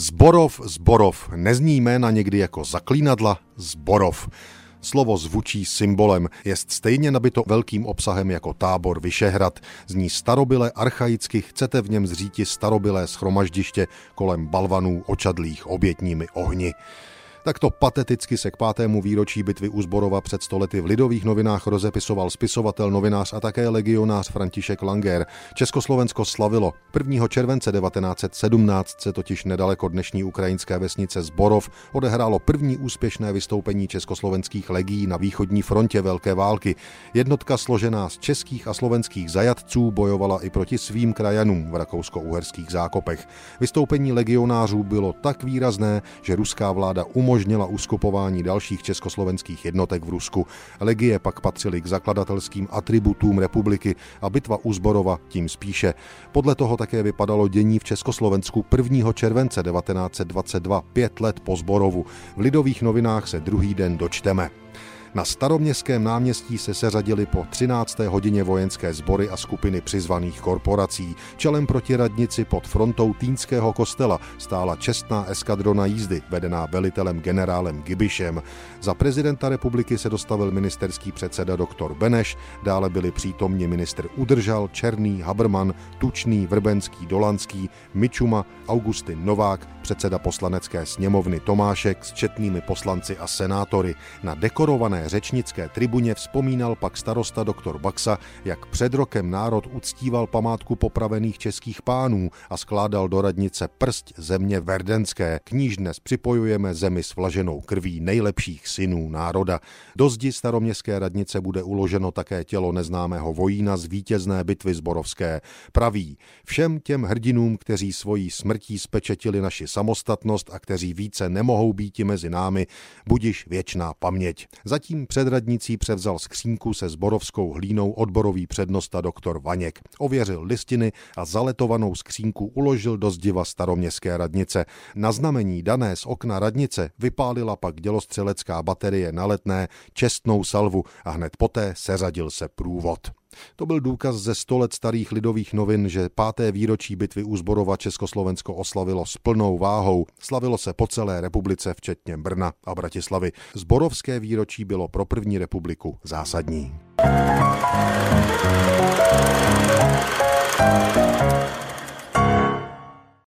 Zborov, Zborov, nezní jména někdy jako zaklínadla, Zborov. Slovo zvučí symbolem, je stejně nabito velkým obsahem jako tábor Vyšehrad. Zní starobyle archaicky, chcete v něm zříti starobilé schromaždiště kolem balvanů očadlých obětními ohni. Takto pateticky se k pátému výročí bitvy u Zborova před stolety v Lidových novinách rozepisoval spisovatel, novinář a také legionář František Langer. Československo slavilo. 1. července 1917 se totiž nedaleko dnešní ukrajinské vesnice Zborov odehrálo první úspěšné vystoupení československých legií na východní frontě Velké války. Jednotka složená z českých a slovenských zajatců bojovala i proti svým krajanům v rakousko-uherských zákopech. Vystoupení legionářů bylo tak výrazné, že ruská vláda umožnila umožnila uskupování dalších československých jednotek v Rusku. Legie pak patřily k zakladatelským atributům republiky a bitva u Zborova tím spíše. Podle toho také vypadalo dění v Československu 1. července 1922, pět let po Zborovu. V lidových novinách se druhý den dočteme. Na staroměstském náměstí se seřadili po 13. hodině vojenské sbory a skupiny přizvaných korporací. Čelem proti radnici pod frontou Týnského kostela stála čestná eskadrona jízdy, vedená velitelem generálem Gibišem. Za prezidenta republiky se dostavil ministerský předseda doktor Beneš, dále byli přítomni minister Udržal, Černý, Haberman, Tučný, Vrbenský, Dolanský, Mičuma, Augustin Novák, předseda poslanecké sněmovny Tomášek s četnými poslanci a senátory. Na dekorované řečnické tribuně vzpomínal pak starosta doktor Baxa, jak před rokem národ uctíval památku popravených českých pánů a skládal do radnice prst země verdenské. Kníž dnes připojujeme zemi s vlaženou krví nejlepších synů národa. Do zdi staroměstské radnice bude uloženo také tělo neznámého vojína z vítězné bitvy zborovské. Praví, všem těm hrdinům, kteří svojí smrtí spečetili naši samostatnost a kteří více nemohou být mezi námi, budiš věčná paměť. Zatím Zatím před radnicí převzal skřínku se zborovskou hlínou odborový přednosta doktor Vaněk. Ověřil listiny a zaletovanou skřínku uložil do zdiva staroměstské radnice. Na znamení dané z okna radnice vypálila pak dělostřelecká baterie na letné čestnou salvu a hned poté seřadil se průvod. To byl důkaz ze 100 let starých lidových novin, že páté výročí bitvy u Zborova Československo oslavilo s plnou váhou. Slavilo se po celé republice, včetně Brna a Bratislavy. Zborovské výročí bylo pro první republiku zásadní. Thank you.